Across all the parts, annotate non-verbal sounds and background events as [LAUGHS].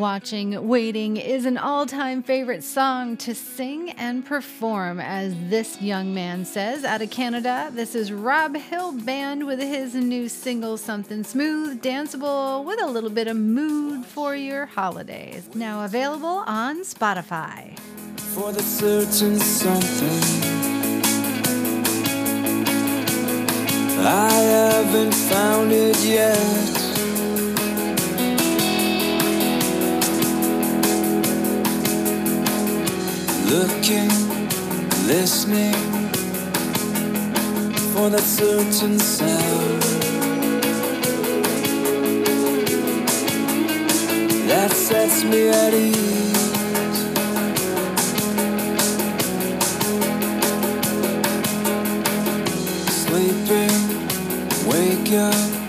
Watching Waiting is an all time favorite song to sing and perform, as this young man says. Out of Canada, this is Rob Hill Band with his new single, Something Smooth, danceable, with a little bit of mood for your holidays. Now available on Spotify. For the certain something. I haven't found it yet. Looking, listening for that certain sound that sets me at ease. Sleeping, wake up,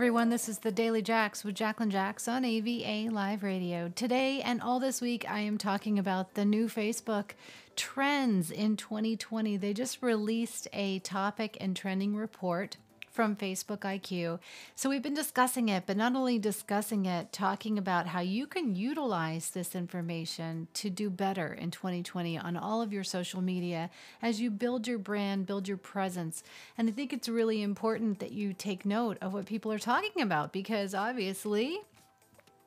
everyone. This is the Daily Jacks with Jacqueline Jacks on AVA Live Radio. Today and all this week, I am talking about the new Facebook trends in 2020. They just released a topic and trending report from Facebook IQ. So we've been discussing it, but not only discussing it, talking about how you can utilize this information to do better in 2020 on all of your social media as you build your brand, build your presence. And I think it's really important that you take note of what people are talking about because obviously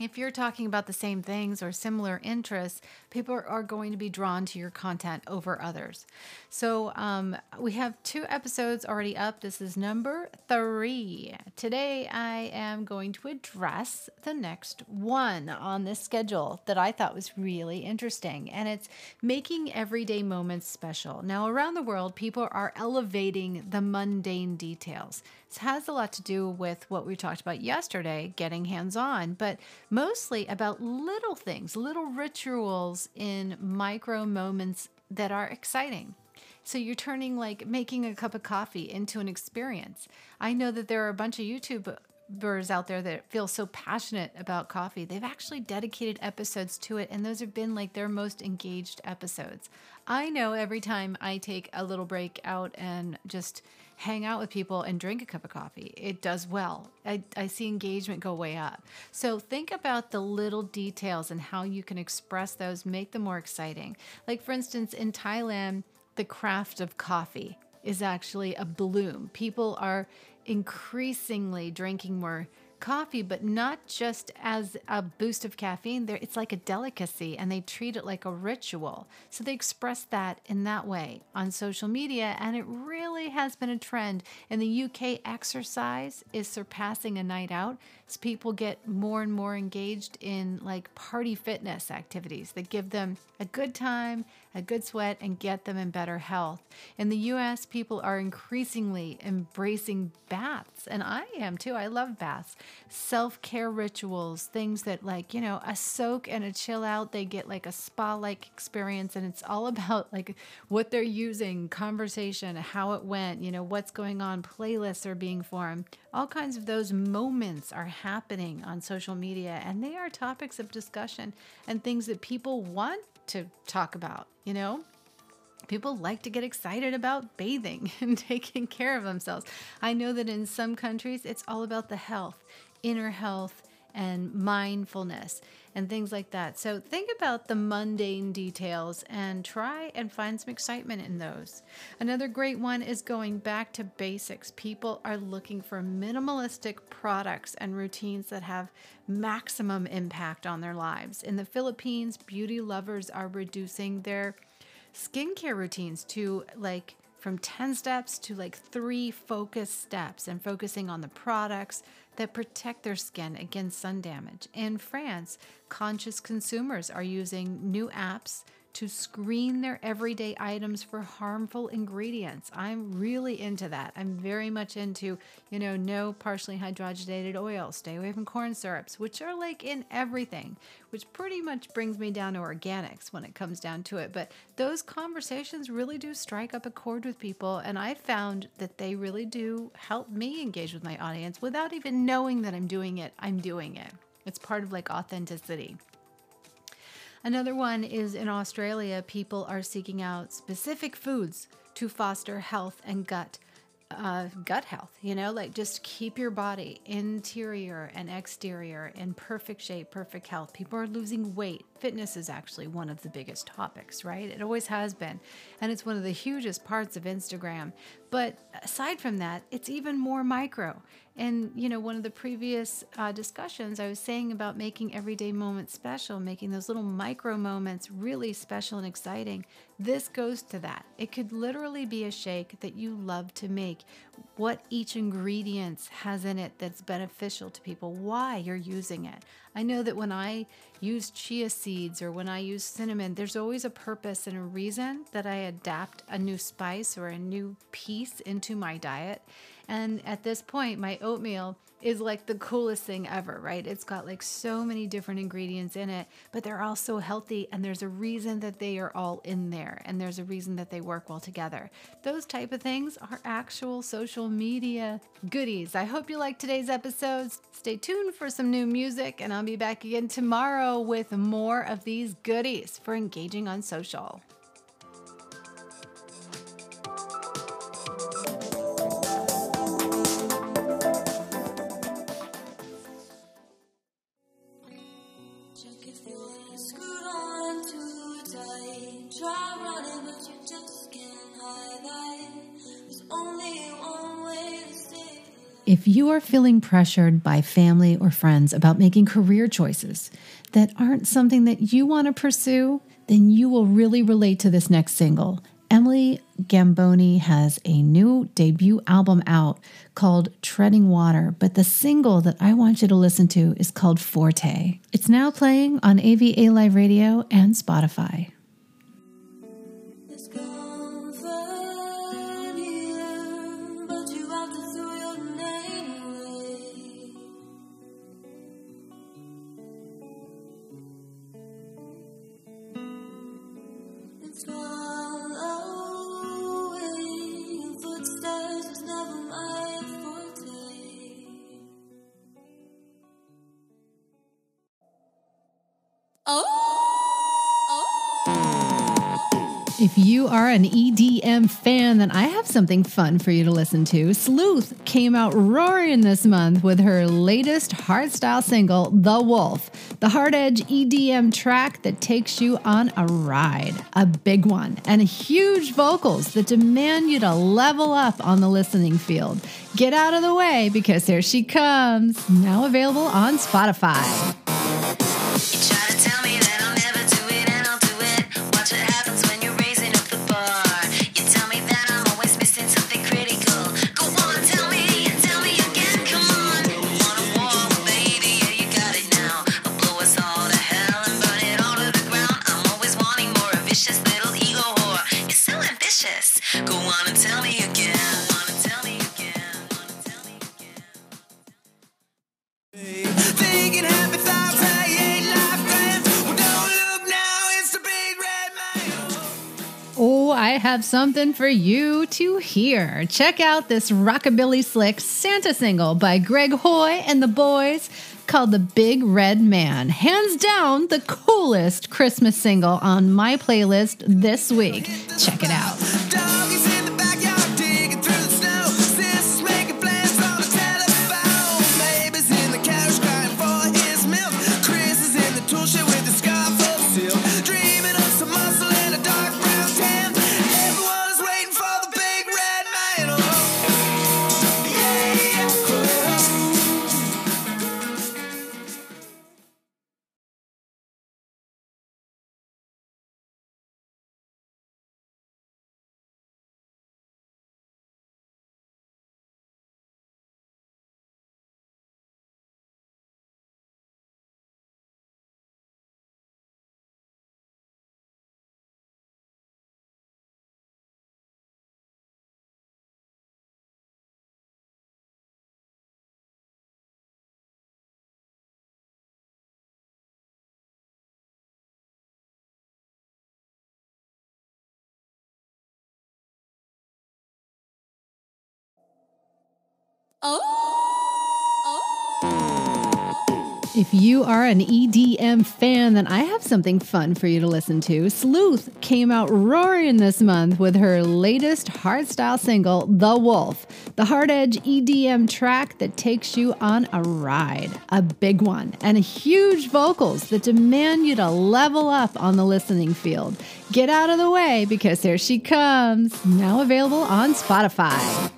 if you're talking about the same things or similar interests, people are going to be drawn to your content over others. So, um, we have two episodes already up. This is number three. Today, I am going to address the next one on this schedule that I thought was really interesting, and it's making everyday moments special. Now, around the world, people are elevating the mundane details. This has a lot to do with what we talked about yesterday, getting hands on, but mostly about little things, little rituals in micro moments that are exciting. So you're turning like making a cup of coffee into an experience. I know that there are a bunch of YouTubers out there that feel so passionate about coffee. They've actually dedicated episodes to it, and those have been like their most engaged episodes. I know every time I take a little break out and just hang out with people and drink a cup of coffee. It does well. I, I see engagement go way up. So think about the little details and how you can express those, make them more exciting. Like, for instance, in Thailand, the craft of coffee is actually a bloom. People are increasingly drinking more coffee, but not just as a boost of caffeine. There, it's like a delicacy, and they treat it like a ritual. So they express that in that way on social media, and it really has been a trend. In the UK, exercise is surpassing a night out as people get more and more engaged in like party fitness activities that give them a good time, a good sweat, and get them in better health. In the US, people are increasingly embracing baths, and I am too. I love baths. Self care rituals, things that like, you know, a soak and a chill out, they get like a spa like experience, and it's all [LAUGHS] about like what they're using, conversation, how it went, you know, what's going on, playlists are being formed. All kinds of those moments are happening on social media, and they are topics of discussion and things that people want to talk about, you know? People like to get excited about bathing [LAUGHS] and taking care of themselves. I know that in some countries, it's all about the health, inner health, and mindfulness and things like that. So think about the mundane details and try and find some excitement in those. Another great one is going back to basics. People are looking for minimalistic products and routines that have maximum impact on their lives. In the Philippines, beauty lovers are reducing their skincare routines to like from 10 steps to like three focused steps and focusing on the products that protect their skin against sun damage. In France, conscious consumers are using new apps to screen their everyday items for harmful ingredients. I'm really into that. I'm very much into, you know, no partially hydrogenated oil, stay away from corn syrups, which are like in everything, which pretty much brings me down to organics when it comes down to it. But those conversations really do strike up a chord with people. And I found that they really do help me engage with my audience without even knowing that I'm doing it. I'm doing it. It's part of like authenticity. Another one is in Australia, people are seeking out specific foods to foster health and gut uh, gut health, you know, like just keep your body interior and exterior in perfect shape, perfect health. People are losing weight. Fitness is actually one of the biggest topics, right? It always has been. And it's one of the hugest parts of Instagram. But aside from that, it's even more micro. And, you know, one of the previous uh, discussions, I was saying about making everyday moments special, making those little micro moments really special and exciting. This goes to that. It could literally be a shake that you love to make, what each ingredient has in it that's beneficial to people, why you're using it. I know that when I use chia seeds or when I use cinnamon, there's always a purpose and a reason that I adapt a new spice or a new piece into my diet. And at this point, my oatmeal is like the coolest thing ever, right? It's got like so many different ingredients in it, but they're all so healthy and there's a reason that they are all in there and there's a reason that they work well together. Those type of things are actual social media goodies. I hope you like today's episodes. Stay tuned for some new music and I'll be back again tomorrow with more of these goodies for engaging on social. If you are feeling pressured by family or friends about making career choices that aren't something that you want to pursue, then you will really relate to this next single. Emily Gamboni has a new debut album out called Treading Water, but the single that I want you to listen to is called Forte. It's now playing on AVA Live Radio and Spotify. If you are an EDM fan, then I have something fun for you to listen to. Sleuth came out roaring this month with her latest hardstyle single, The Wolf, the hard edge EDM track that takes you on a ride. A big one, and huge vocals that demand you to level up on the listening field. Get out of the way because here she comes. Now available on Spotify. Have something for you to hear. Check out this rockabilly slick Santa single by Greg Hoy and the boys called The Big Red Man. Hands down, the coolest Christmas single on my playlist this week. Check it out. Oh. If you are an EDM fan, then I have something fun for you to listen to. Sleuth came out roaring this month with her latest hardstyle single, The Wolf, the hard edge EDM track that takes you on a ride. A big one, and huge vocals that demand you to level up on the listening field. Get out of the way because here she comes, now available on Spotify.